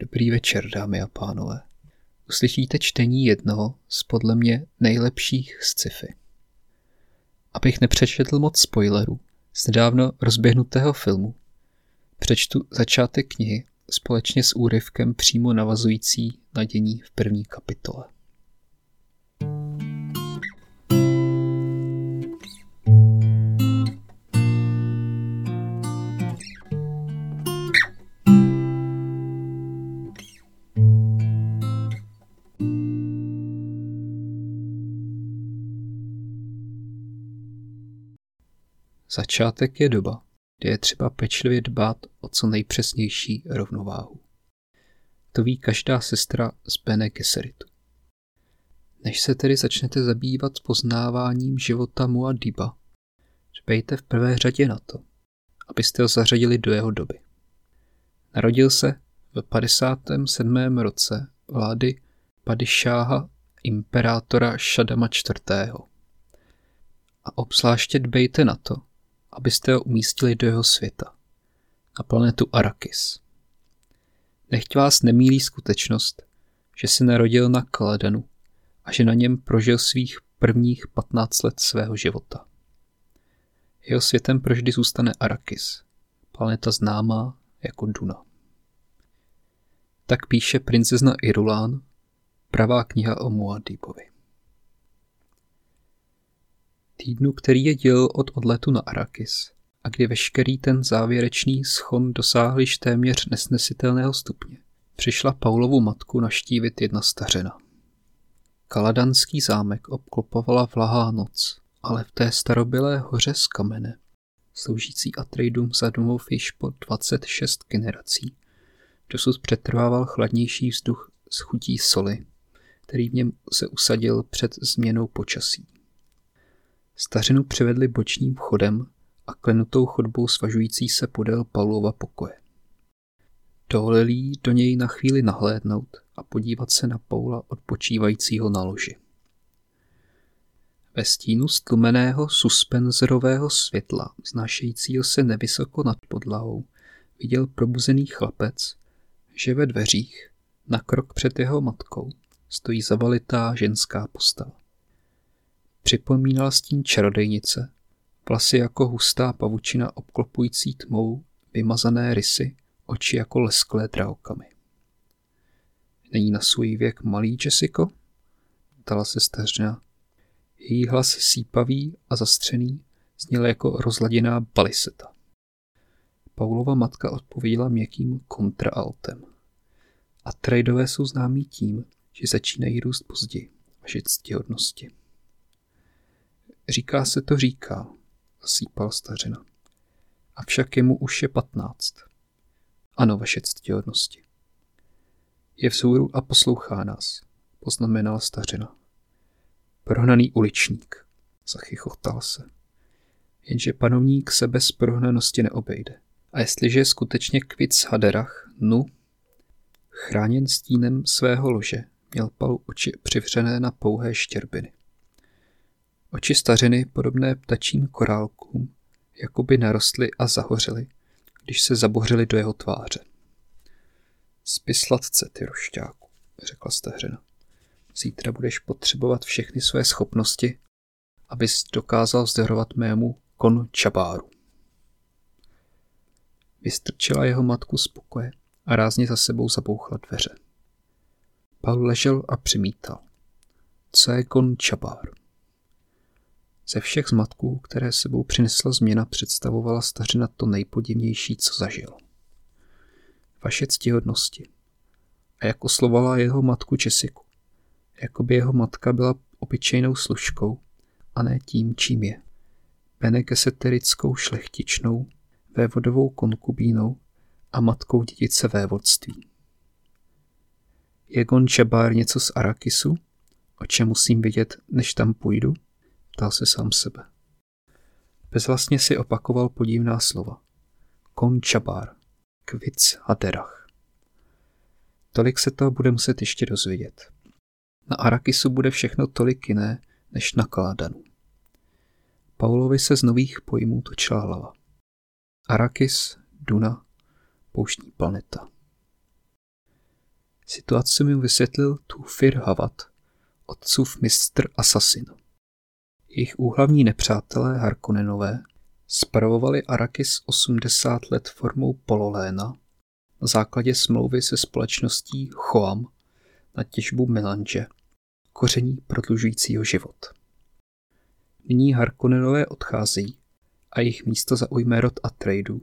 Dobrý večer, dámy a pánové. Uslyšíte čtení jednoho z podle mě nejlepších sci-fi. Abych nepřečetl moc spoilerů z nedávno rozběhnutého filmu, přečtu začátek knihy společně s úryvkem přímo navazující na dění v první kapitole. Začátek je doba, kdy je třeba pečlivě dbát o co nejpřesnější rovnováhu. To ví každá sestra z Bene Gesseritu. Než se tedy začnete zabývat poznáváním života Muadiba, dbejte v prvé řadě na to, abyste ho zařadili do jeho doby. Narodil se v 57. roce vlády Padišáha imperátora Šadama IV. A obzvláště dbejte na to, abyste ho umístili do jeho světa, na planetu Arakis. Nechť vás nemílí skutečnost, že se narodil na Kaledanu a že na něm prožil svých prvních 15 let svého života. Jeho světem proždy zůstane Arakis, planeta známá jako Duna. Tak píše princezna Irulán, pravá kniha o Muadibovi týdnu, který je děl od odletu na Arakis a kdy veškerý ten závěrečný schon dosáhl již téměř nesnesitelného stupně, přišla Paulovu matku naštívit jedna stařena. Kaladanský zámek obklopovala vlahá noc, ale v té starobylé hoře z kamene, sloužící Atreidům za domov již po 26 generací, dosud přetrvával chladnější vzduch z chutí soli, který v něm se usadil před změnou počasí. Stařinu přivedli bočním vchodem a klenutou chodbou svažující se podél Paulova pokoje. Dovolili jí do něj na chvíli nahlédnout a podívat se na Paula odpočívajícího na loži. Ve stínu stlumeného suspenzorového světla, vznášejícího se nevysoko nad podlahou, viděl probuzený chlapec, že ve dveřích, na krok před jeho matkou, stojí zavalitá ženská postava. Připomínal stín čarodejnice, vlasy jako hustá pavučina obklopující tmou, vymazané rysy, oči jako lesklé drahokamy. Není na svůj věk malý Jessico? Ptala se stařina. Její hlas sípavý a zastřený zněl jako rozladěná baliseta. Paulova matka odpověděla měkkým kontraaltem. A tradeové jsou známí tím, že začínají růst později, vaše ctihodnosti. Říká se to říká, zasýpal stařina. Avšak jemu už je patnáct. Ano, vaše ctihodnosti. Je vzhůru a poslouchá nás, poznamenala stařina. Prohnaný uličník, zachychotal se. Jenže panovník se bez prohnanosti neobejde. A jestliže je skutečně kvic haderach, nu, chráněn stínem svého lože, měl palu oči přivřené na pouhé štěrbiny. Oči stařiny, podobné ptačím korálkům, jakoby narostly a zahořely, když se zabořily do jeho tváře. Spí sladce, ty rošťáku, řekla stařina. Zítra budeš potřebovat všechny své schopnosti, abys dokázal zdorovat mému konu čabáru. Vystrčila jeho matku z pokoje a rázně za sebou zabouchla dveře. Paul ležel a přimítal. Co je kon čabár? Ze všech zmatků, které sebou přinesla změna, představovala stařina to nejpodivnější, co zažil. Vaše ctihodnosti. A jak oslovala jeho matku Česiku. Jakoby jeho matka byla obyčejnou služkou a ne tím, čím je. Benegeseterickou šlechtičnou, vévodovou konkubínou a matkou dědice vévodství. Je Gončabár něco z Arakisu? O čem musím vědět, než tam půjdu? Ptal se sám sebe. Bezvlastně si opakoval podivná slova. Končabár, kvic a derach. Tolik se to bude muset ještě dozvědět. Na Arakisu bude všechno tolik jiné, než na Kaládanu. Paulovi se z nových pojmů točila hlava. Arakis, Duna, pouštní planeta. Situaci mi vysvětlil Tufir Havat, otcův mistr Asasin. Jejich úhlavní nepřátelé Harkonnenové spravovali Arakis 80 let formou pololéna na základě smlouvy se společností Choam na těžbu melanže, koření prodlužujícího život. Nyní Harkonnenové odchází a jejich místo zaujme rod Atreidu,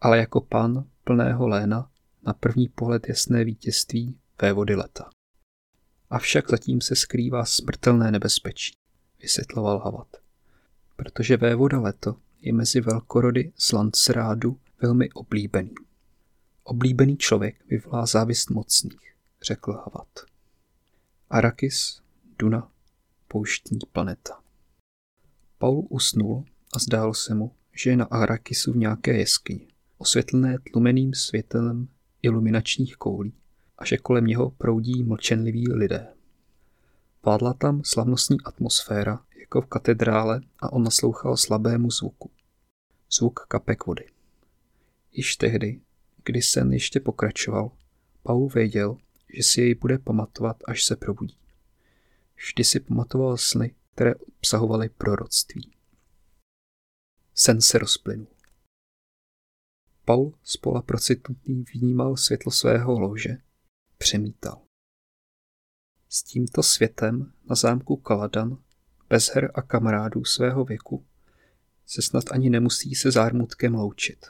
ale jako pan plného léna na první pohled jasné vítězství vévody leta. Avšak zatím se skrývá smrtelné nebezpečí, vysvětloval Havat. Protože vévoda leto je mezi velkorody z Lancerádu velmi oblíbený. Oblíbený člověk vyvolá závist mocných, řekl Havat. Arakis, Duna, pouštní planeta. Paul usnul a zdálo se mu, že je na Arakisu v nějaké jeskyni, osvětlené tlumeným světelem iluminačních koulí a že kolem něho proudí mlčenliví lidé. Vládla tam slavnostní atmosféra, jako v katedrále a on naslouchal slabému zvuku. Zvuk kapek vody. Již tehdy, kdy sen ještě pokračoval, Paul věděl, že si jej bude pamatovat, až se probudí. Vždy si pamatoval sny, které obsahovaly proroctví. Sen se rozplynul. Paul spola procitnutý vnímal světlo svého lože, přemítal. S tímto světem na zámku Kaladan, bez her a kamarádů svého věku, se snad ani nemusí se zármutkem loučit.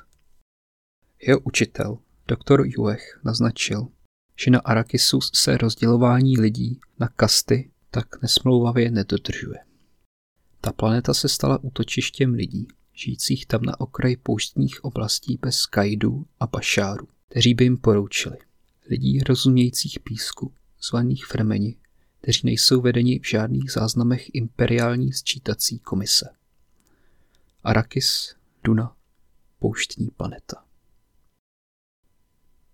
Jeho učitel, doktor Juech, naznačil, že na Arakisu se rozdělování lidí na kasty tak nesmlouvavě nedodržuje. Ta planeta se stala útočištěm lidí, žijících tam na okraji pouštních oblastí bez kajdů a bašárů, kteří by jim poroučili. Lidí rozumějících písku, zvaných fremeni, kteří nejsou vedeni v žádných záznamech imperiální sčítací komise. Arakis, Duna, pouštní planeta.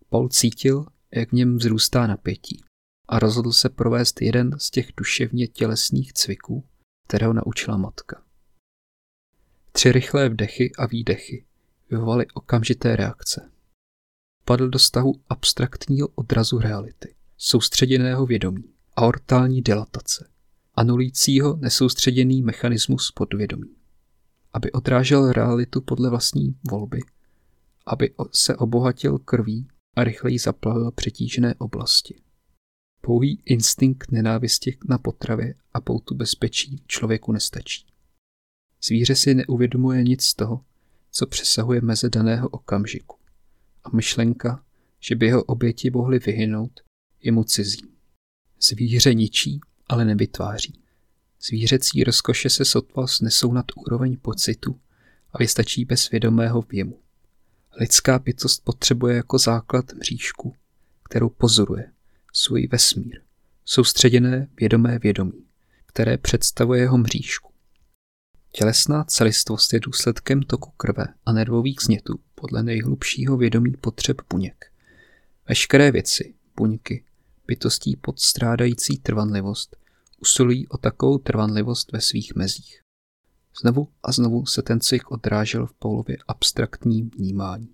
Paul cítil, jak v něm vzrůstá napětí a rozhodl se provést jeden z těch duševně tělesných cviků, kterého naučila matka. Tři rychlé vdechy a výdechy vyvovaly okamžité reakce. Padl do stahu abstraktního odrazu reality, soustředěného vědomí, aortální dilatace, anulícího nesoustředěný mechanismus podvědomí. Aby odrážel realitu podle vlastní volby, aby se obohatil krví a rychleji zaplavil přetížené oblasti. Pouhý instinkt nenávisti na potravě a poutu bezpečí člověku nestačí. Zvíře si neuvědomuje nic z toho, co přesahuje meze daného okamžiku. A myšlenka, že by jeho oběti mohly vyhynout, je mu cizí. Zvíře ničí, ale nevytváří. Zvířecí rozkoše se sotva snesou nad úroveň pocitu a vystačí bez vědomého věmu. Lidská bytost potřebuje jako základ mřížku, kterou pozoruje, svůj vesmír, soustředěné vědomé vědomí, které představuje jeho mřížku. Tělesná celistvost je důsledkem toku krve a nervových znětů podle nejhlubšího vědomí potřeb buněk. Veškeré věci, buňky, bytostí podstrádající trvanlivost, usilují o takovou trvanlivost ve svých mezích. Znovu a znovu se ten cvik odrážel v Paulově abstraktním vnímání.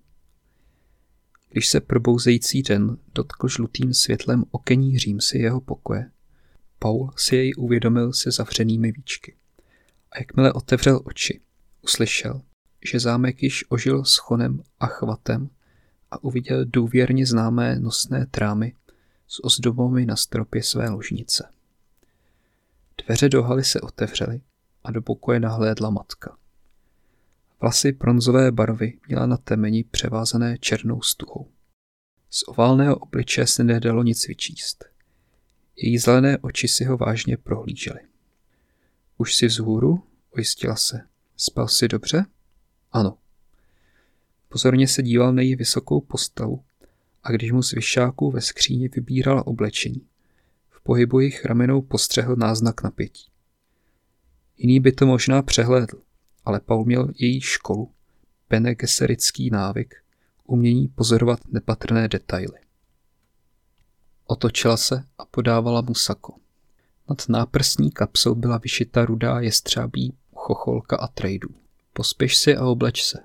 Když se probouzející den dotkl žlutým světlem okení římsy jeho pokoje, Paul si jej uvědomil se zavřenými víčky. A jakmile otevřel oči, uslyšel, že zámek již ožil s chonem a chvatem a uviděl důvěrně známé nosné trámy s ozdobami na stropě své ložnice. Dveře do haly se otevřely a do pokoje nahlédla matka. Vlasy bronzové barvy měla na temeni převázané černou stuhou. Z oválného obličeje se nedalo nic vyčíst. Její zelené oči si ho vážně prohlížely. Už si vzhůru? Ujistila se. Spal si dobře? Ano. Pozorně se díval na její vysokou postavu a když mu z vyšáků ve skříni vybírala oblečení, v pohybu jich ramenou postřehl náznak napětí. Jiný by to možná přehlédl, ale Paul měl její školu, penegeserický návyk, umění pozorovat nepatrné detaily. Otočila se a podávala mu sako. Nad náprsní kapsou byla vyšita rudá jestřábí chocholka a trejdů. Pospěš si a obleč se,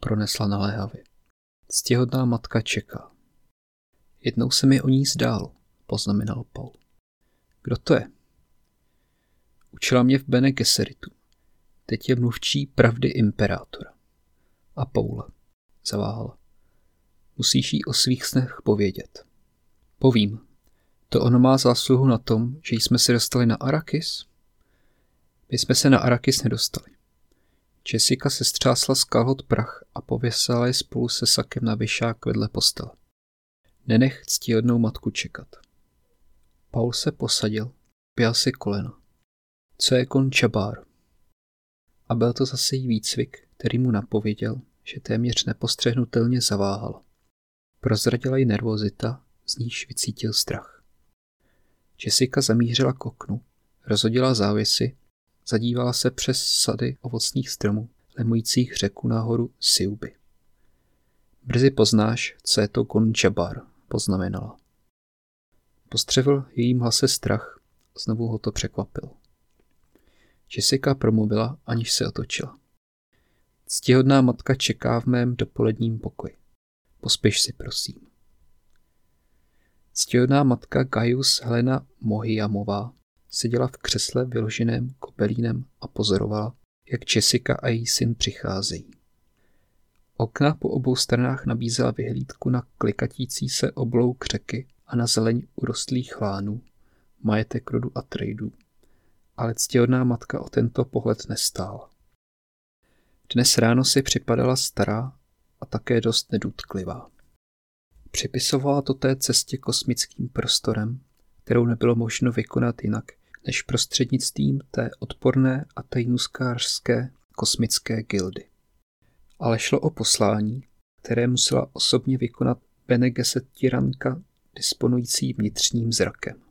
pronesla naléhavě. Ctihodná matka čeká. Jednou se mi o ní zdál, poznamenal Paul. Kdo to je? Učila mě v Bene Gesseritu. Teď je mluvčí pravdy imperátora. A Paula zaváhala. Musíš jí o svých snech povědět. Povím. To ono má zásluhu na tom, že jsme se dostali na Arakis? My jsme se na Arakis nedostali. Jessica se střásla z kalhot prach a pověsala je spolu se sakem na vyšák vedle postele. Nenech ctihodnou matku čekat. Paul se posadil, pěl si kolena. Co je kon čabár? A byl to zase jí výcvik, který mu napověděl, že téměř nepostřehnutelně zaváhal. Prozradila jí nervozita, z níž vycítil strach. Jessica zamířila k oknu, rozhodila závěsy, zadívala se přes sady ovocných stromů, lemujících řeku nahoru Siuby. Brzy poznáš, co je to Gonjabar, poznamenala. Postřevil jejím hlase strach, znovu ho to překvapil. Jessica promluvila, aniž se otočila. Ctihodná matka čeká v mém dopoledním pokoji. Pospěš si, prosím. Ctihodná matka Gaius Helena Mohiamová seděla v křesle vyloženém kobelínem a pozorovala, jak Jessica a její syn přicházejí. Okna po obou stranách nabízela vyhlídku na klikatící se oblouk řeky a na zeleň urostlých chlánů, majetek rodu a trejdů. Ale ctihodná matka o tento pohled nestála. Dnes ráno si připadala stará a také dost nedutklivá. Připisovala to té cestě kosmickým prostorem, kterou nebylo možno vykonat jinak, než prostřednictvím té odporné a tajnuskářské kosmické gildy. Ale šlo o poslání, které musela osobně vykonat Bene Gesserit tyranka disponující vnitřním zrakem.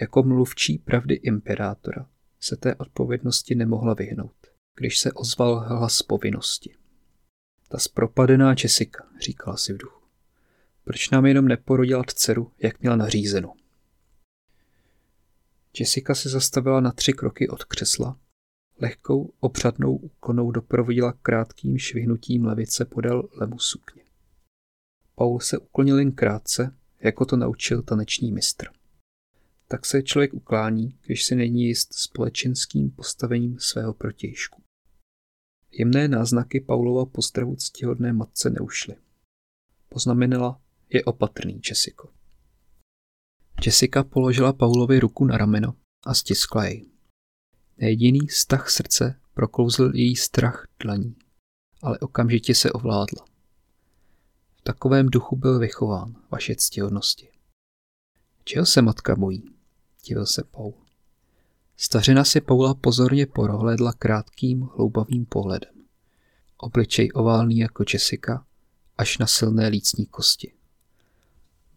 Jako mluvčí pravdy imperátora se té odpovědnosti nemohla vyhnout, když se ozval hlas povinnosti. Ta zpropadená Jessica, říkala si v duchu. Proč nám jenom neporodila dceru, jak měla nařízeno? Jessica se zastavila na tři kroky od křesla. Lehkou obřadnou úkonou doprovodila krátkým švihnutím levice podél lemu sukně. Paul se uklonil jen krátce, jako to naučil taneční mistr. Tak se člověk uklání, když se není jist společenským postavením svého protějšku. Jemné náznaky Paulova pozdravu ctihodné matce neušly. Poznamenala, je opatrný, Jessico. Jessica položila Paulovi ruku na rameno a stiskla jej. Nejediný stah srdce proklouzl její strach dlaní, ale okamžitě se ovládla. V takovém duchu byl vychován, vaše ctihodnosti. Čeho se matka bojí? Divil se Paul. Stařina si Paula pozorně porohlédla krátkým, hloubavým pohledem. Obličej oválný jako Jessica, až na silné lícní kosti.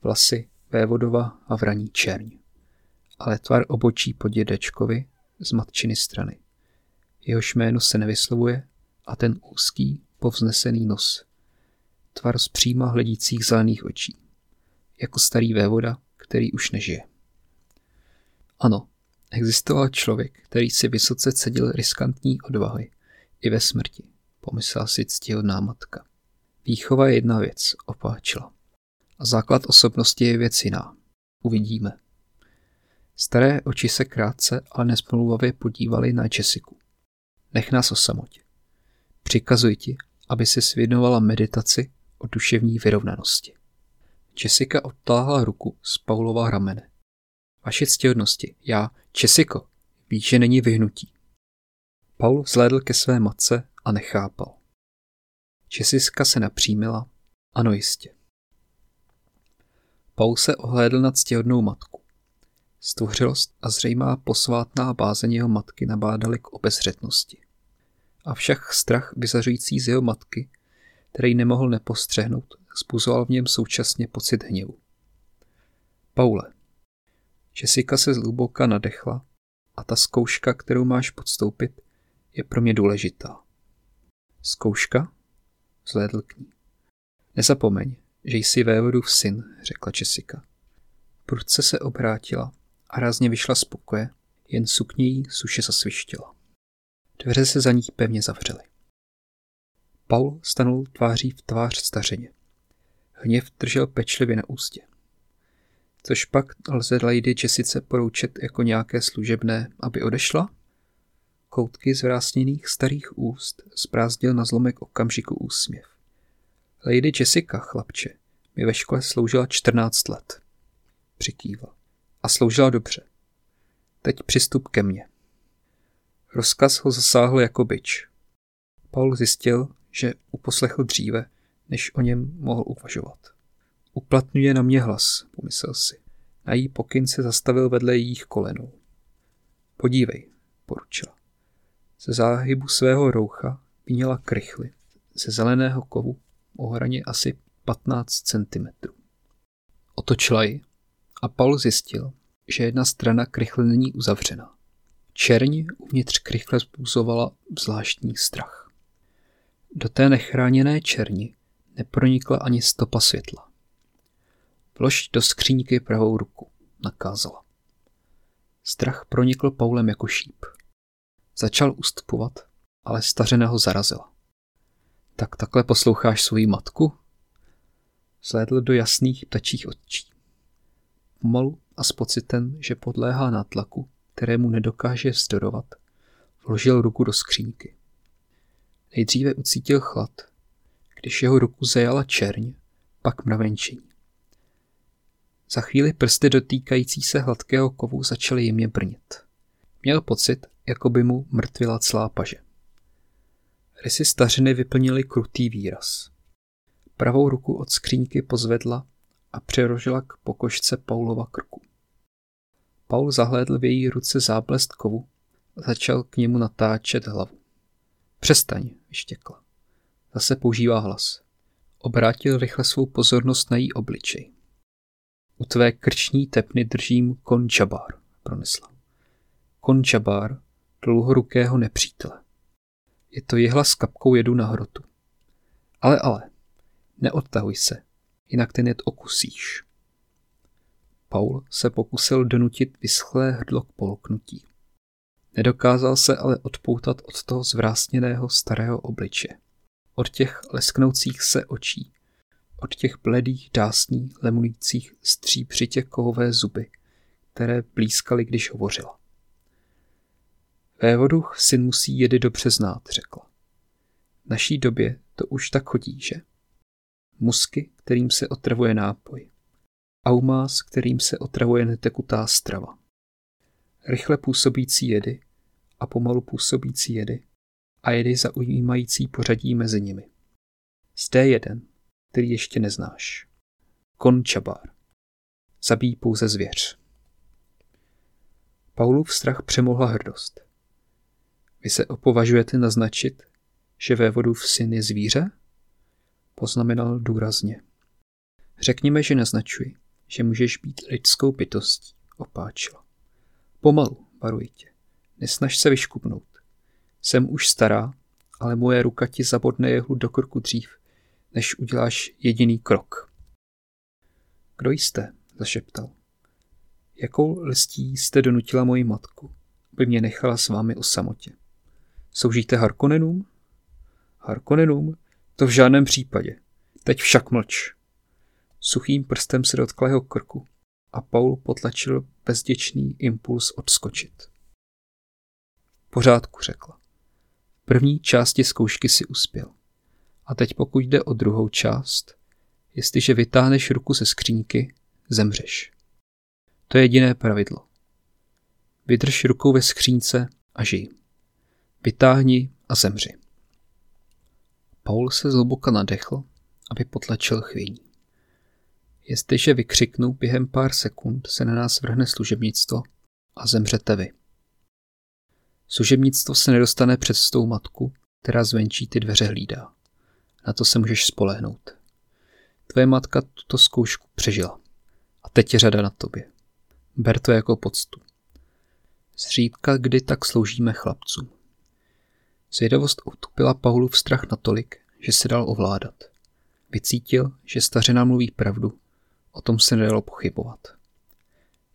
Vlasy vévodova a vraní čerň. Ale tvar obočí po dědečkovi z matčiny strany. Jehož jméno se nevyslovuje a ten úzký, povznesený nos. Tvar z příma hledících zelených očí. Jako starý vévoda, který už nežije. Ano, existoval člověk, který si vysoce cedil riskantní odvahy i ve smrti, pomyslela si ctihodná matka. Výchova je jedna věc, opáčila. A základ osobnosti je věc jiná. Uvidíme. Staré oči se krátce, ale nespoluvavě podívaly na Jessiku. Nech nás o samotě. Přikazuj ti, aby si svědovala meditaci o duševní vyrovnanosti. Jessica odtáhla ruku z Paulova ramene. Vaše ctihodnosti, já, Jessico, víš, že není vyhnutí. Paul vzhlédl ke své matce a nechápal. Jessica se napřímila. Ano jistě. Paul se ohlédl nad ctihodnou matku. Stvořilost a zřejmá posvátná bázeň jeho matky nabádaly k obezřetnosti. Avšak strach vyzařující z jeho matky, který nemohl nepostřehnout, zbuzoval v něm současně pocit hněvu. Paule, Jessica se zhluboka nadechla a ta zkouška, kterou máš podstoupit, je pro mě důležitá. Zkouška? Zlédl k ní. Nezapomeň, že jsi vévodův syn, řekla Jessica. Prudce se obrátila a rázně vyšla z pokoje, jen sukně jí suše zasvištěla. Dveře se za ní pevně zavřely. Paul stanul tváří v tvář stařeně. Hněv držel pečlivě na ústě. Což pak lze Lady Jessice poroučet jako nějaké služebné, aby odešla? Koutky zvrásněných starých úst zprázdnil na zlomek okamžiku úsměv. Lady Jessica, chlapče, mi ve škole sloužila 14 let. Přikýval. A sloužila dobře. Teď přistup ke mně. Rozkaz ho zasáhl jako byč. Paul zjistil, že uposlechl dříve, než o něm mohl uvažovat. Uplatňuje na mě hlas, pomyslel si. Na její pokyn se zastavil vedle jejich kolenů. Podívej, poručila. Ze záhybu svého roucha vyněla krychly ze zeleného kovu o hraně asi 15 cm. Otočila ji a Paul zjistil, že jedna strana krychle není uzavřena. Čerň uvnitř krychle způsobovala zvláštní strach. Do té nechráněné černi nepronikla ani stopa světla. Vlož do skříňky pravou ruku, nakázala. Strach pronikl Paulem jako šíp. Začal ustupovat, ale stařeného zarazila. Tak takhle posloucháš svoji matku? Zlédl do jasných ptačích očí. Pomalu a s pocitem, že podléhá nátlaku, kterému nedokáže vzdorovat, vložil ruku do skřínky. Nejdříve ucítil chlad, když jeho ruku zajala čerň, pak mravenčení. Za chvíli prsty dotýkající se hladkého kovu začaly jemně brnit. Měl pocit, jako by mu mrtvila celá paže. Rysy stařiny vyplnily krutý výraz. Pravou ruku od skřínky pozvedla a přerožila k pokožce Paulova krku. Paul zahlédl v její ruce záblest kovu a začal k němu natáčet hlavu. Přestaň, vyštěkla. Zase používá hlas. Obrátil rychle svou pozornost na její obličej. U tvé krční tepny držím končabár, pronesla. Končabár dlouhorukého nepřítele. Je to jehla s kapkou jedu na hrotu. Ale, ale, neodtahuj se, jinak ten jed okusíš. Paul se pokusil donutit vyschlé hrdlo k polknutí. Nedokázal se ale odpoutat od toho zvrásněného starého obliče. Od těch lesknoucích se očí, od těch bledých dásní lemujících stříbřitě kovové zuby, které blízkaly, když hovořila. Vévodu syn musí jedy dobře znát, řekla. V naší době to už tak chodí, že? Musky, kterým se otravuje nápoj. Aumás, kterým se otravuje netekutá strava. Rychle působící jedy a pomalu působící jedy a jedy zaujímající pořadí mezi nimi. Zde jeden, který ještě neznáš. Končabár. Zabíjí pouze zvěř. Paulův strach přemohla hrdost. Vy se opovažujete naznačit, že vévodův syn je zvíře? Poznamenal důrazně. Řekněme, že naznačuji, že můžeš být lidskou bytostí, opáčila. Pomalu, varuji tě. Nesnaž se vyškubnout. Jsem už stará, ale moje ruka ti zabodne jehlu do krku dřív, než uděláš jediný krok. Kdo jste? zašeptal. Jakou lstí jste donutila moji matku, aby mě nechala s vámi o samotě? Sloužíte Harkonenům? Harkonenům? To v žádném případě. Teď však mlč. Suchým prstem se dotkla jeho krku a Paul potlačil bezděčný impuls odskočit. Pořádku, řekla. V první části zkoušky si uspěl. A teď pokud jde o druhou část, jestliže vytáhneš ruku ze skřínky, zemřeš. To je jediné pravidlo. Vydrž rukou ve skřínce a žij. Vytáhni a zemři. Paul se zhluboka nadechl, aby potlačil chvění. Jestliže vykřiknu během pár sekund, se na nás vrhne služebnictvo a zemřete vy. Služebnictvo se nedostane před tou matku, která zvenčí ty dveře hlídá. Na to se můžeš spolehnout. Tvoje matka tuto zkoušku přežila. A teď je řada na tobě. Ber to jako poctu. Zřídka kdy tak sloužíme chlapcům. Zvědavost utupila Paulův strach natolik, že se dal ovládat. Vycítil, že stařina mluví pravdu, o tom se nedalo pochybovat.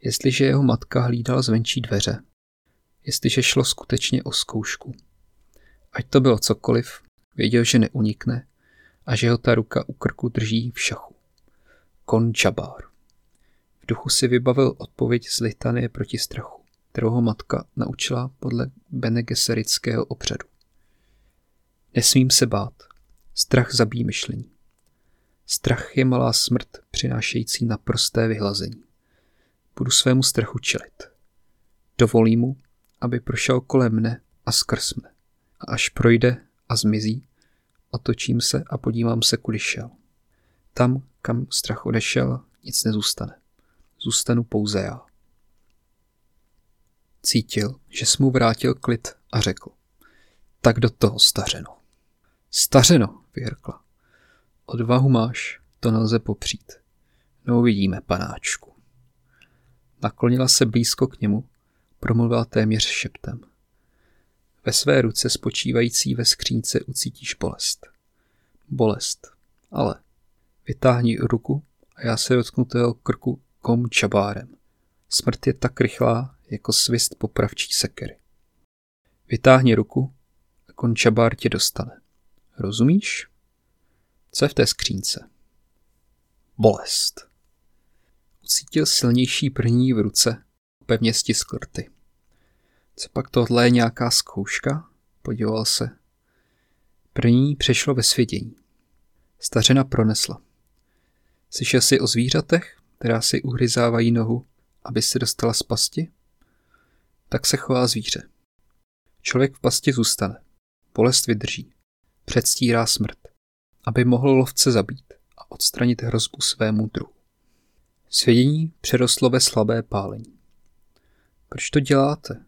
Jestliže jeho matka hlídala zvenčí dveře, jestliže šlo skutečně o zkoušku, ať to bylo cokoliv, věděl, že neunikne a že ho ta ruka u krku drží v šachu. Končabár. V duchu si vybavil odpověď z litanie proti strachu, kterou ho matka naučila podle benegeserického obřadu. Nesmím se bát. Strach zabíjí myšlení. Strach je malá smrt, přinášející naprosté vyhlazení. Budu svému strachu čelit. Dovolím mu, aby prošel kolem mne a skrz mne. A až projde a zmizí, otočím se a podívám se, kudy šel. Tam, kam strach odešel, nic nezůstane. Zůstanu pouze já. Cítil, že mu vrátil klid a řekl. Tak do toho, stařeno. Stařeno, vyhrkla. Odvahu máš, to nelze popřít. No uvidíme, panáčku. Naklonila se blízko k němu, promluvila téměř šeptem. Ve své ruce spočívající ve skřínce ucítíš bolest. Bolest. Ale vytáhni ruku a já se dotknu tého krku kom čabárem. Smrt je tak rychlá, jako svist popravčí sekery. Vytáhni ruku a končabár tě dostane. Rozumíš? Co je v té skřínce? Bolest. Ucítil silnější prní v ruce, pevně stiskl rty. Co pak tohle je nějaká zkouška? Podíval se. Prní přešlo ve svědění. Stařena pronesla. Slyšel jsi o zvířatech, která si uhryzávají nohu, aby se dostala z pasti? Tak se chová zvíře. Člověk v pasti zůstane. Bolest vydrží. Předstírá smrt, aby mohl lovce zabít a odstranit hrozbu svému druhu. Svědění přerostlo ve slabé pálení. Proč to děláte?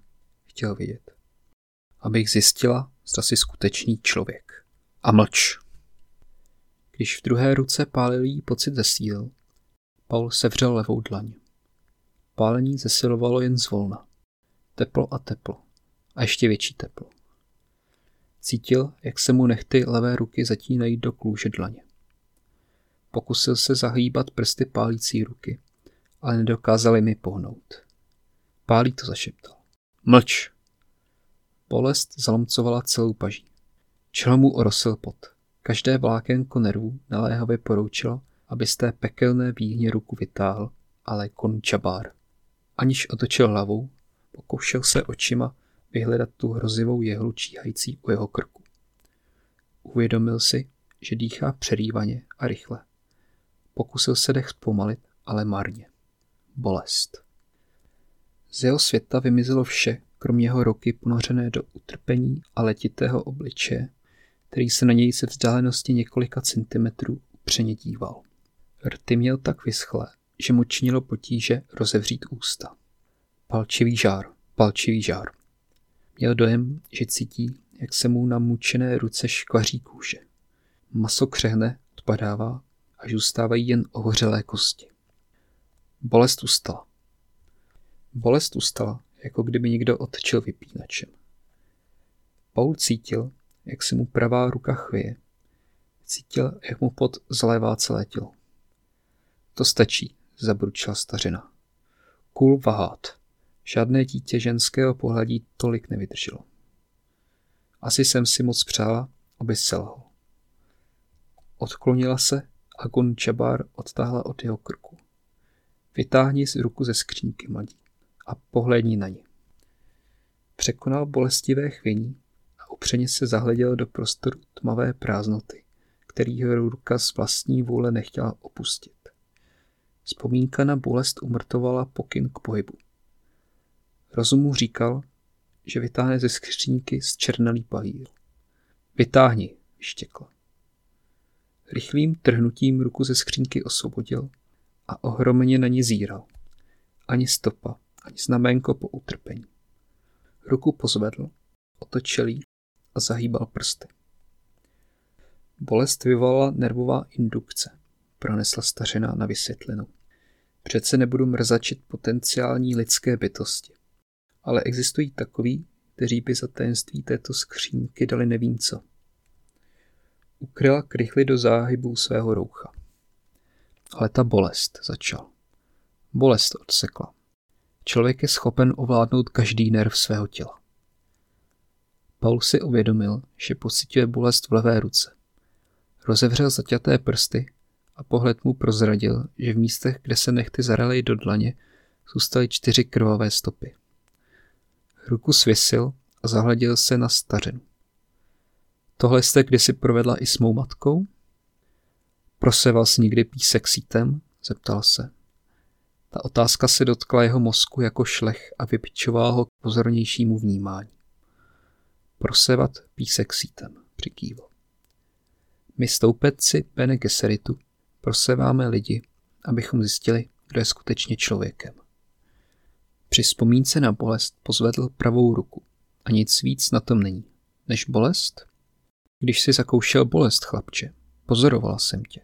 Chtěl vědět. Abych zjistila, zda si skutečný člověk. A mlč. Když v druhé ruce pálil jí pocit zesíl, Paul sevřel levou dlaň. Pálení zesilovalo jen zvolna. Teplo a teplo. A ještě větší teplo. Cítil, jak se mu nechty levé ruky zatínají do kůže dlaně. Pokusil se zahýbat prsty pálící ruky, ale nedokázali mi pohnout. Pálí to zašeptal. Mlč! Bolest zalomcovala celou paží. Čelo mu orosil pot. Každé vlákenko nervů naléhavě poroučilo, aby z té pekelné výhně ruku vytáhl, ale končabár. Aniž otočil hlavou, pokoušel se očima vyhledat tu hrozivou jehlu číhající u jeho krku. Uvědomil si, že dýchá přerývaně a rychle. Pokusil se dech zpomalit, ale marně. Bolest. Z jeho světa vymizelo vše, kromě jeho roky ponořené do utrpení a letitého obličeje, který se na něj se vzdálenosti několika centimetrů upřeně díval. Rty měl tak vyschlé, že mu činilo potíže rozevřít ústa. Palčivý žár, palčivý žár. Měl dojem, že cítí, jak se mu na mučené ruce škvaří kůže. Maso křehne, odpadává, až zůstávají jen ohořelé kosti. Bolest ustala. Bolest ustala, jako kdyby někdo odčil vypínačem. Paul cítil, jak se mu pravá ruka chvěje. Cítil, jak mu pot zlévá celé tělo. To stačí, zabručila stařina. Kul vahát. Žádné dítě ženského pohledí tolik nevydrželo. Asi jsem si moc přála, aby selhal. Odklonila se a Gun Čabár odtáhla od jeho krku. Vytáhni si ruku ze skřínky, mladí, a pohlédni na ní. Překonal bolestivé chvění a upřeně se zahleděl do prostoru tmavé prázdnoty, který jeho ruka z vlastní vůle nechtěla opustit. Vzpomínka na bolest umrtovala pokyn k pohybu. Rozum mu říkal, že vytáhne ze skřínky z černalý pahýl. Vytáhni, vyštěkla. Rychlým trhnutím ruku ze skřínky osvobodil a ohromně na ní zíral. Ani stopa, ani znamenko po utrpení. Ruku pozvedl, otočil a zahýbal prsty. Bolest vyvolala nervová indukce, pronesla stařina na vysvětlenou. Přece nebudu mrzačit potenciální lidské bytosti. Ale existují takoví, kteří by za tajemství této skřínky dali nevím co. Ukryla krychly do záhybů svého roucha. Ale ta bolest začal. Bolest odsekla. Člověk je schopen ovládnout každý nerv svého těla. Paul si uvědomil, že pocituje bolest v levé ruce. Rozevřel zaťaté prsty a pohled mu prozradil, že v místech, kde se nechty zarely do dlaně, zůstaly čtyři krvavé stopy. Ruku svěsil a zahleděl se na stařinu. Tohle jste kdysi provedla i s mou matkou? Proseval jsi někdy písek sítem? Zeptal se. Ta otázka se dotkla jeho mozku jako šlech a vypičovala ho k pozornějšímu vnímání. Prosevat písek sítem, přikývl. My stoupeci Bene Gesseritu proseváme lidi, abychom zjistili, kdo je skutečně člověkem. Při vzpomínce na bolest pozvedl pravou ruku a nic víc na tom není. Než bolest? Když si zakoušel bolest, chlapče, pozorovala jsem tě.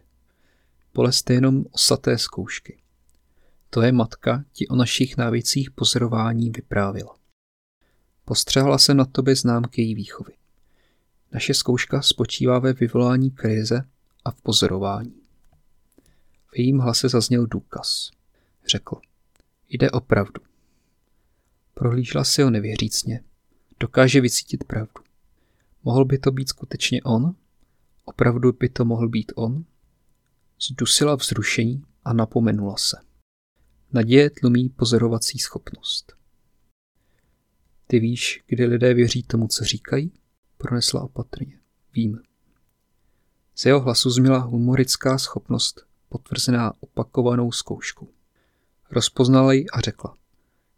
Bolest je jenom osaté zkoušky. To je matka ti o našich návěcích pozorování vyprávila. Postřehla se na tobě známky její výchovy. Naše zkouška spočívá ve vyvolání krize a v pozorování. V jejím hlase zazněl důkaz. Řekl, jde o pravdu. Prohlížela si ho nevěřícně. Dokáže vycítit pravdu. Mohl by to být skutečně on? Opravdu by to mohl být on? Zdusila vzrušení a napomenula se. Naděje tlumí pozorovací schopnost. Ty víš, kdy lidé věří tomu, co říkají? Pronesla opatrně. Vím. Z jeho hlasu změla humorická schopnost, potvrzená opakovanou zkouškou. Rozpoznala ji a řekla.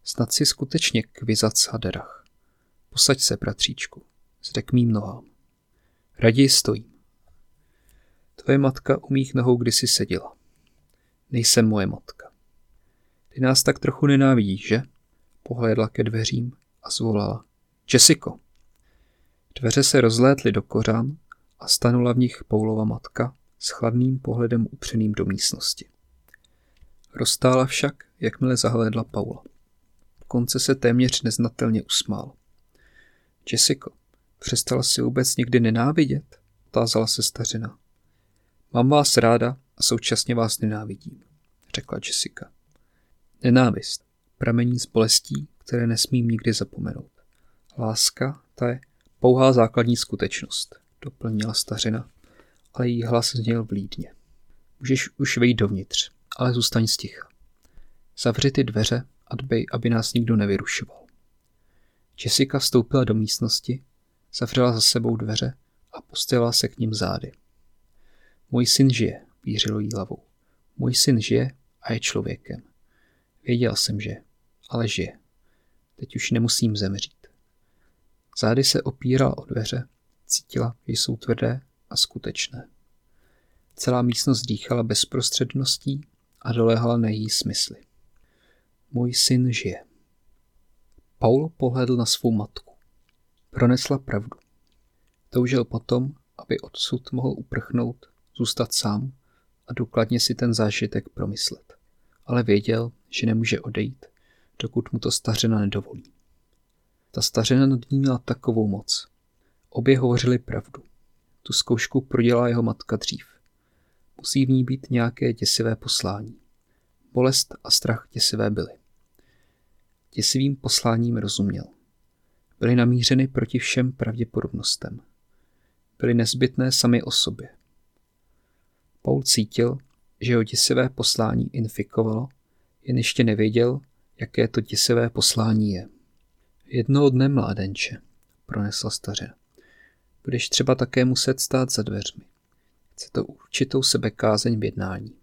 Snad si skutečně kvizac haderach. Posaď se, bratříčku, zřek mým nohám. Raději stojím. Tvoje matka u mých nohou kdysi seděla. Nejsem moje matka. Ty nás tak trochu nenávidíš, že? Pohlédla ke dveřím a zvolala. Jessico! Dveře se rozlétly do kořán a stanula v nich Poulova matka s chladným pohledem upřeným do místnosti. Rozstála však, jakmile zahlédla Paula. Konce se téměř neznatelně usmál. Jessico, přestala si vůbec někdy nenávidět? Tázala se stařina. Mám vás ráda a současně vás nenávidím, řekla Jessica. Nenávist pramení z bolestí, které nesmím nikdy zapomenout. Láska, ta je pouhá základní skutečnost, doplnila stařina, ale její hlas zněl vlídně. Můžeš už vejít dovnitř, ale zůstaň sticha. Zavři ty dveře a aby nás nikdo nevyrušoval. Jessica vstoupila do místnosti, zavřela za sebou dveře a postavila se k ním zády. Můj syn žije, vířilo jí hlavou. Můj syn žije a je člověkem. Věděl jsem, že, ale žije. Teď už nemusím zemřít. Zády se opírala o dveře, cítila, že jsou tvrdé a skutečné. Celá místnost dýchala bezprostředností a doléhala na její smysly. Můj syn žije. Paul pohledl na svou matku. Pronesla pravdu. Toužil potom, aby odsud mohl uprchnout, zůstat sám a důkladně si ten zážitek promyslet. Ale věděl, že nemůže odejít, dokud mu to stařena nedovolí. Ta stařena nad ní měla takovou moc. Obě hovořili pravdu. Tu zkoušku prodělala jeho matka dřív. Musí v ní být nějaké děsivé poslání. Bolest a strach děsivé byly. Děsivým posláním rozuměl. Byly namířeny proti všem pravděpodobnostem. Byly nezbytné sami o sobě. Paul cítil, že ho děsivé poslání infikovalo, jen ještě nevěděl, jaké to děsivé poslání je. Jednoho dne, mládenče, pronesla staře. Budeš třeba také muset stát za dveřmi. Chce to určitou sebekázeň v jednání.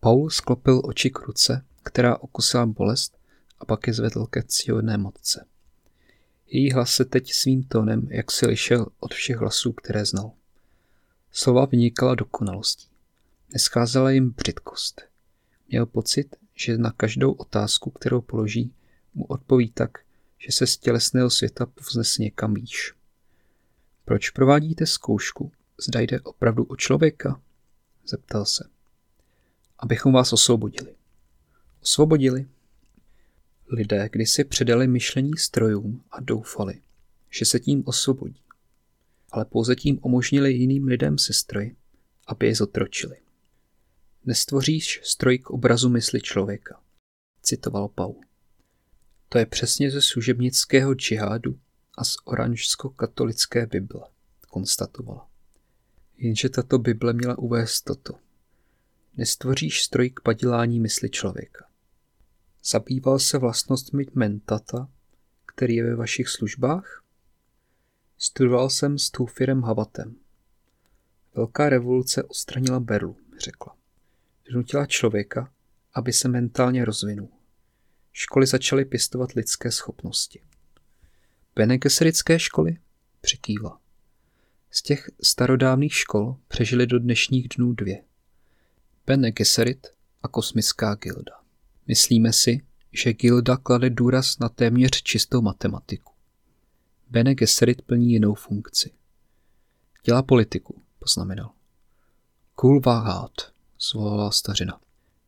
Paul sklopil oči k ruce, která okusila bolest a pak je zvedl ke cílené matce. Její hlas se teď svým tónem, jak si lišel od všech hlasů, které znal. Slova vynikala dokonalostí. Nescházela jim břitkost. Měl pocit, že na každou otázku, kterou položí, mu odpoví tak, že se z tělesného světa povznese někam výš. Proč provádíte zkoušku? Zda jde opravdu o člověka? Zeptal se. Abychom vás osvobodili. Osvobodili? Lidé kdysi předali myšlení strojům a doufali, že se tím osvobodí. Ale pouze tím umožnili jiným lidem se stroji, aby je zotročili. Nestvoříš stroj k obrazu mysli člověka, citoval Paul. To je přesně ze služebnického džihádu a z oranžsko-katolické Bible, konstatovala. Jenže tato Bible měla uvést toto. nestvoříš stroj k padělání mysli člověka. Zabýval se vlastnostmi mentata, který je ve vašich službách? Studoval jsem s Tufirem Havatem. Velká revoluce odstranila Berlu, řekla. Donutila člověka, aby se mentálně rozvinul. Školy začaly pěstovat lidské schopnosti. Bene školy? Přikývla. Z těch starodávných škol přežili do dnešních dnů dvě. Bene Gesserit a kosmická gilda. Myslíme si, že gilda klade důraz na téměř čistou matematiku. Bene Gesserit plní jinou funkci. Dělá politiku, poznamenal. Kul Vahát, zvolala stařina.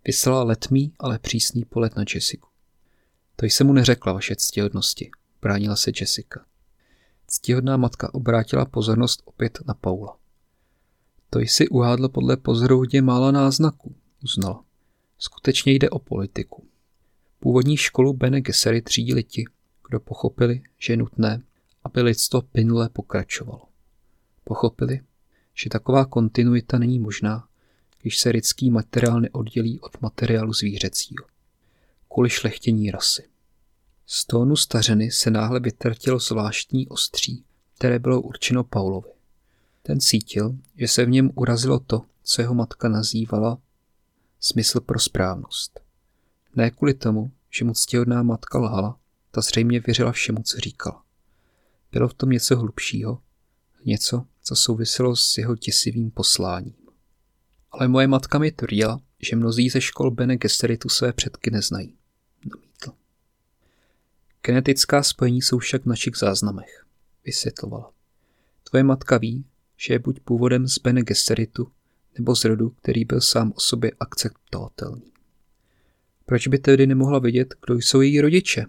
Vyslala letmý, ale přísný polet na Jessiku. To jsem mu neřekla, vaše ctihodnosti, bránila se Jessica. Ctihodná matka obrátila pozornost opět na Paula. To jsi uhádl podle pozorovdě mála náznaků, uznala. Skutečně jde o politiku. Původní školu Bene Gesserit třídili ti, kdo pochopili, že je nutné, aby lidstvo plynule pokračovalo. Pochopili, že taková kontinuita není možná, když se lidský materiál neoddělí od materiálu zvířecího. Kvůli šlechtění rasy. Z tónu stařeny se náhle vytratilo zvláštní ostří, které bylo určeno Paulovi. Ten cítil, že se v něm urazilo to, co jeho matka nazývala smysl pro správnost. Ne kvůli tomu, že mu ctihodná matka lhala, ta zřejmě věřila všemu, co říkala. Bylo v tom něco hlubšího, něco, co souviselo s jeho těsivým posláním. Ale moje matka mi tvrdila, že mnozí ze škol Bene Gesseritu své předky neznají. Namítl. Genetická spojení jsou však v našich záznamech, vysvětlovala. Tvoje matka ví, že je buď původem z Bene Gesseritu, nebo z rodu, který byl sám o sobě akceptovatelný. Proč by tedy nemohla vědět, kdo jsou její rodiče?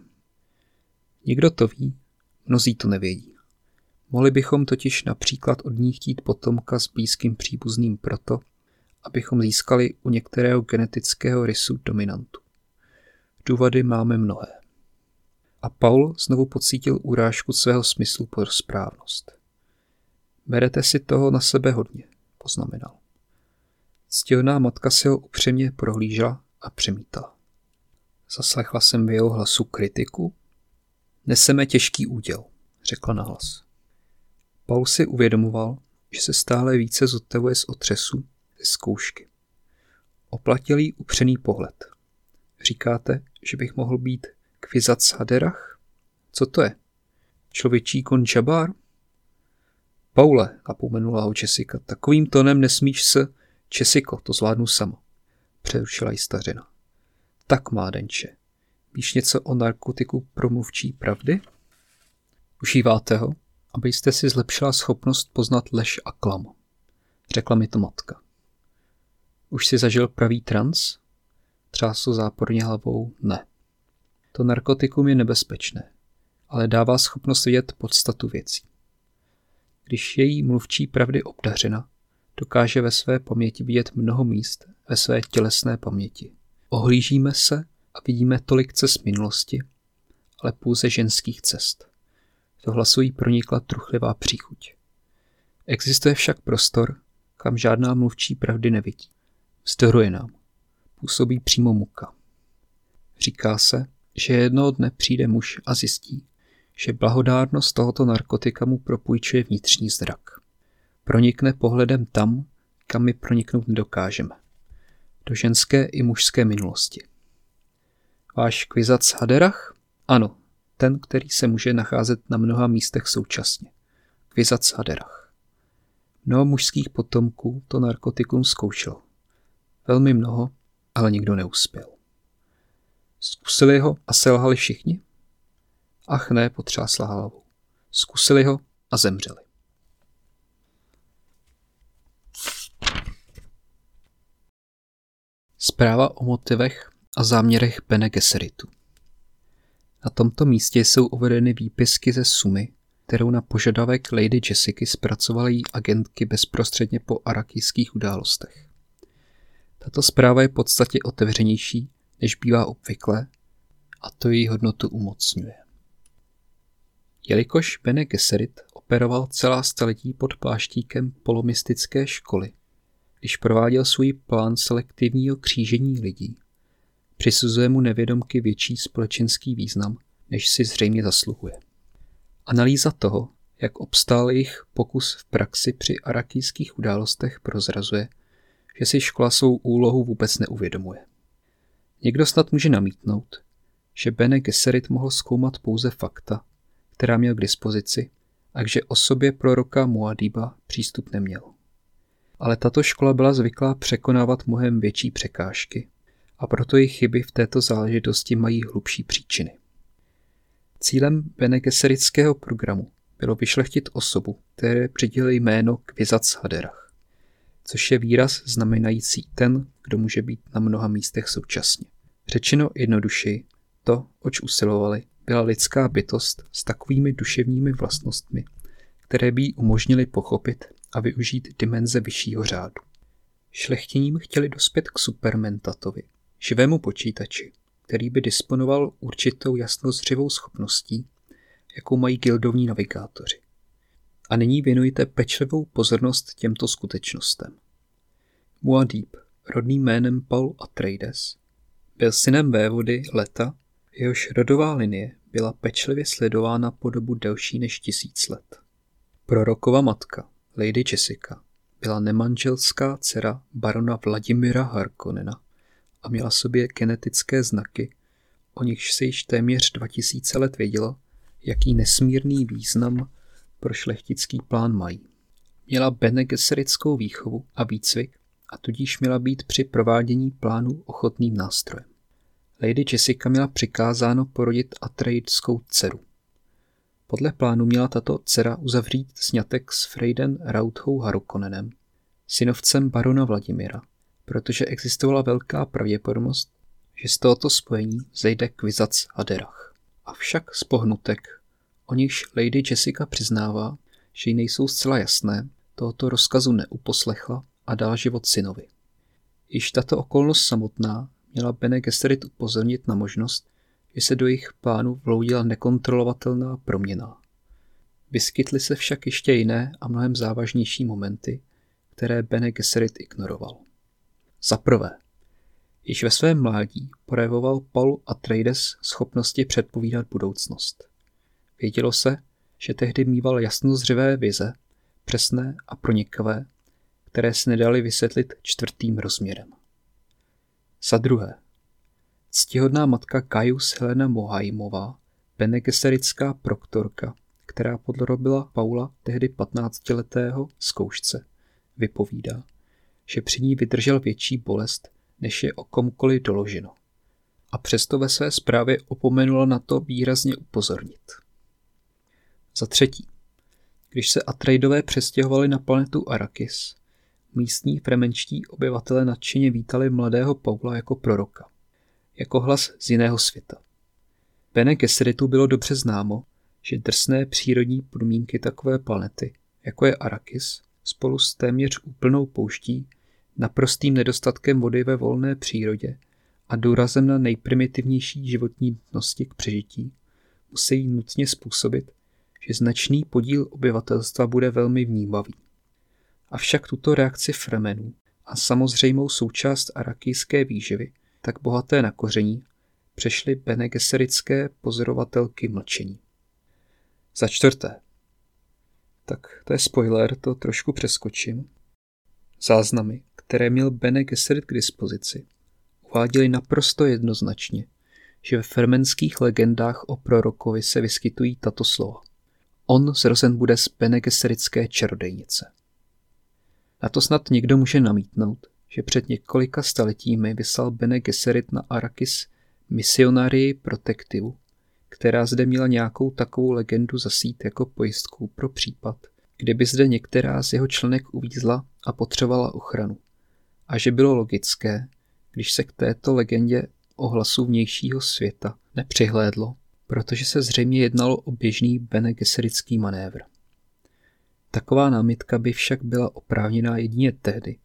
Nikdo to ví, mnozí to nevědí. Mohli bychom totiž například od ní chtít potomka s blízkým příbuzným proto, abychom získali u některého genetického rysu dominantu. Důvody máme mnohé. A Paul znovu pocítil urážku svého smyslu pro správnost. Berete si toho na sebe hodně, poznamenal. Ctihodná matka si ho upřímně prohlížela a přemítala. Zaslechla jsem v jeho hlasu kritiku. Neseme těžký úděl, řekla nahlas. Paul si uvědomoval, že se stále více zotevuje z otřesu ze zkoušky. Oplatil jí upřený pohled. Říkáte, že bych mohl být kvizac haderach? Co to je? Člověčí končabár? Paule, napomenula ho Jessica, takovým tonem nesmíš se, Česiko, to zvládnu sama. Přerušila jí stařina. Tak, mládenče, víš něco o narkotiku promluvčí pravdy? Užíváte ho, abyste si zlepšila schopnost poznat lež a klam. Řekla mi to matka. Už si zažil pravý trans? Třásl záporně hlavou ne. To narkotikum je nebezpečné, ale dává schopnost vidět podstatu věcí. Když je jí mluvčí pravdy obdařena, dokáže ve své paměti vidět mnoho míst ve své tělesné paměti. Ohlížíme se a vidíme tolik cest minulosti, ale pouze ženských cest. Do hlasu jí pronikla truchlivá příchuť. Existuje však prostor, kam žádná mluvčí pravdy nevidí. Vzdoruje nám. Působí přímo muka. Říká se, že jednoho dne přijde muž a zjistí, že blahodárnost tohoto narkotika mu propůjčuje vnitřní zrak. Pronikne pohledem tam, kam my proniknout nedokážeme. Do ženské i mužské minulosti. Váš kvizac Haderach? Ano, ten, který se může nacházet na mnoha místech současně. Kvizac Haderach. Mnoho mužských potomků to narkotikum zkoušelo. Velmi mnoho, ale nikdo neuspěl. Zkusili ho a selhali všichni? Ach ne, potřásla hlavou. Zkusili ho a zemřeli. Zpráva o motivech a záměrech Bene Gesseritu. Na tomto místě jsou uvedeny výpisky ze sumy, kterou na požadavek Lady Jessica zpracovaly agentky bezprostředně po arakijských událostech. Tato zpráva je v podstatě otevřenější, než bývá obvykle, a to její hodnotu umocňuje. Jelikož Bene Gesserit operoval celá staletí pod pláštíkem polomistické školy, když prováděl svůj plán selektivního křížení lidí, přisuzuje mu nevědomky větší společenský význam, než si zřejmě zasluhuje. Analýza toho, jak obstál jejich pokus v praxi při arakijských událostech, prozrazuje, že si škola svou úlohu vůbec neuvědomuje. Někdo snad může namítnout, že Bene Gesserit mohl zkoumat pouze fakta, která měl k dispozici, a že osobě proroka Muadiba přístup neměl. Ale tato škola byla zvyklá překonávat mnohem větší překážky a proto jejich chyby v této záležitosti mají hlubší příčiny. Cílem Bene Gesseritského programu bylo vyšlechtit osobu, které přidělili jméno Kvizac Haderach, což je výraz znamenající ten, kdo může být na mnoha místech současně. Řečeno jednodušeji, to, oč usilovali, byla lidská bytost s takovými duševními vlastnostmi, které by jí umožnili pochopit a využít dimenze vyššího řádu. Šlechtěním chtěli dospět k supermentatovi, živému počítači, který by disponoval určitou jasnozřivou schopností, jakou mají gildovní navigátoři. A nyní věnujte pečlivou pozornost těmto skutečnostem. Muad'Dib, rodným jménem Paul Atreides, byl synem vévody Leta, jehož rodová linie byla pečlivě sledována po dobu delší než tisíc let. Prorokova matka, Lady Jessica, byla nemanželská dcera barona Vladimira Harkonnena a měla sobě genetické znaky, o nichž se již téměř 2000 let vědělo, jaký nesmírný význam pro šlechtický plán mají. Měla Bene Gesseritskou výchovu a výcvik a tudíž měla být při provádění plánu ochotným nástrojem. Lady Jessica měla přikázáno porodit Atreidskou dceru. Podle plánu měla tato dcera uzavřít sňatek s Freiden Rauthou Harukonenem, synovcem barona Vladimira, protože existovala velká pravděpodobnost, že z tohoto spojení zejde kvizac Haderach. Avšak z pohnutek, o nichž Lady Jessica přiznává, že jí nejsou zcela jasné, tohoto rozkazu neuposlechla a dala život synovi. Již tato okolnost samotná měla Bene Gesserit upozornit na možnost, že se do jejich plánu vloudila nekontrolovatelná proměna. Vyskytly se však ještě jiné a mnohem závažnější momenty, které Bene Gesserit ignoroval. Za prvé, již ve svém mládí projevoval Paul Atreides schopnosti předpovídat budoucnost. Vědělo se, že tehdy mýval jasnozřivé vize, přesné a pronikavé, které se nedaly vysvětlit čtvrtým rozměrem. Za druhé, ctihodná matka Kajus Helena Mohajmová, benegeserická proktorka, která podrobila Paula tehdy 15-letého zkoušce, vypovídá, že při ní vydržel větší bolest, než je o komkoliv doloženo. A přesto ve své zprávě opomenula na to výrazně upozornit. Za třetí, když se Atreidové přestěhovali na planetu Arrakis, místní fremenčtí obyvatele nadšeně vítali mladého Paula jako proroka, jako hlas z jiného světa. Bene Gesseritu bylo dobře známo, že drsné přírodní podmínky takové planety, jako je Arrakis, spolu s téměř úplnou pouští, naprostým nedostatkem vody ve volné přírodě a důrazem na nejprimitivnější životní nutnosti k přežití, musí nutně způsobit, že značný podíl obyvatelstva bude velmi vnímavý. Avšak tuto reakci Fremenů a samozřejmou součást arakijské výživy, tak bohaté na koření, přešly benegeserické pozorovatelky mlčení. Za čtvrté. Tak to je spoiler, to trošku přeskočím. Záznamy, které měl Bene Gesserit k dispozici, uváděly naprosto jednoznačně, že ve fermenských legendách o prorokovi se vyskytují tato slova. On zrozen bude z Bene Gesseritské čarodejnice. Na to snad někdo může namítnout, že před několika staletími vyslal Bene Gesserit na Arakis misionarii protektivu, která zde měla nějakou takovou legendu zasít jako pojistku pro případ, kdyby zde některá z jeho členek uvízla a potřebovala ochranu. A že bylo logické, když se k této legendě o hlasu vnějšího světa nepřihlédlo, protože se zřejmě jednalo o běžný Bene Gesseritský manévr. Taková námitka by však byla oprávněná jedině tehdy,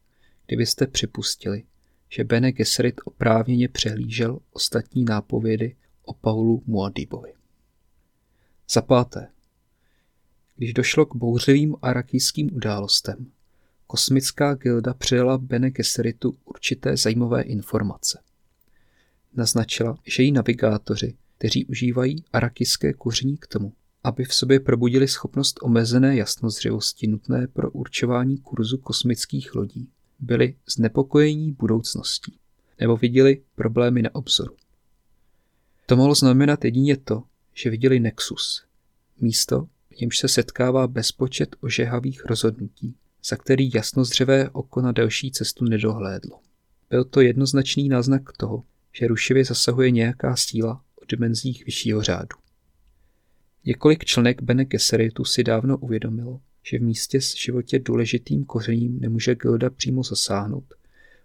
kdybyste připustili, že Bene Gesserit oprávněně přehlížel ostatní nápovědy o Paulu Muadibovi. Za páté. Když došlo k bouřlivým arakijským událostem, kosmická gilda předala Bene Gesseritu určité zajímavé informace. Naznačila, že její navigátoři, kteří užívají arakiské kuření k tomu, aby v sobě probudili schopnost omezené jasnozřivosti nutné pro určování kurzu kosmických lodí, byli znepokojení budoucností nebo viděli problémy na obzoru. To mohlo znamenat jedině to, že viděli Nexus, místo, v němž se setkává bezpočet ožehavých rozhodnutí, za který jasnozřevé oko na delší cestu nedohlédlo. Byl to jednoznačný náznak toho, že rušivě zasahuje nějaká síla o dimenzích vyššího řádu. Několik členek Bene Gesseritu si dávno uvědomilo, že v místě s životě důležitým kořením nemůže Gilda přímo zasáhnout,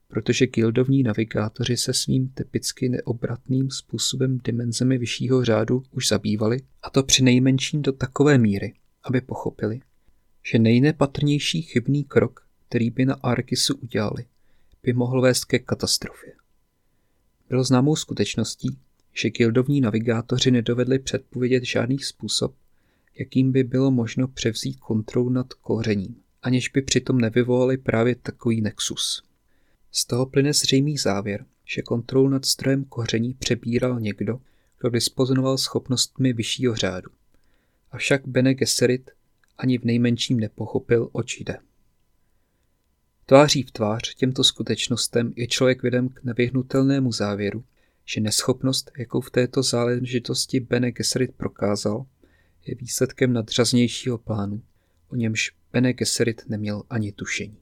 protože gildovní navigátoři se svým typicky neobratným způsobem dimenzemi vyššího řádu už zabývali, a to při nejmenším do takové míry, aby pochopili, že nejnepatrnější chybný krok, který by na Arkisu udělali, by mohl vést ke katastrofě. Bylo známou skutečností, že gildovní navigátoři nedovedli předpovědět žádný způsob, jakým by bylo možno převzít kontrolu nad kořením, aniž by přitom nevyvolali právě takový nexus. Z toho plyne zřejmý závěr, že kontrolu nad strojem koření přebíral někdo, kdo disponoval schopnostmi vyššího řádu. Avšak Bene Gesserit ani v nejmenším nepochopil, oč jde. Tváří v tvář těmto skutečnostem je člověk vědem k nevyhnutelnému závěru, že neschopnost, jakou v této záležitosti Bene Gesserit prokázal, je výsledkem nadřaznějšího plánu, o němž Bene Gesserit neměl ani tušení.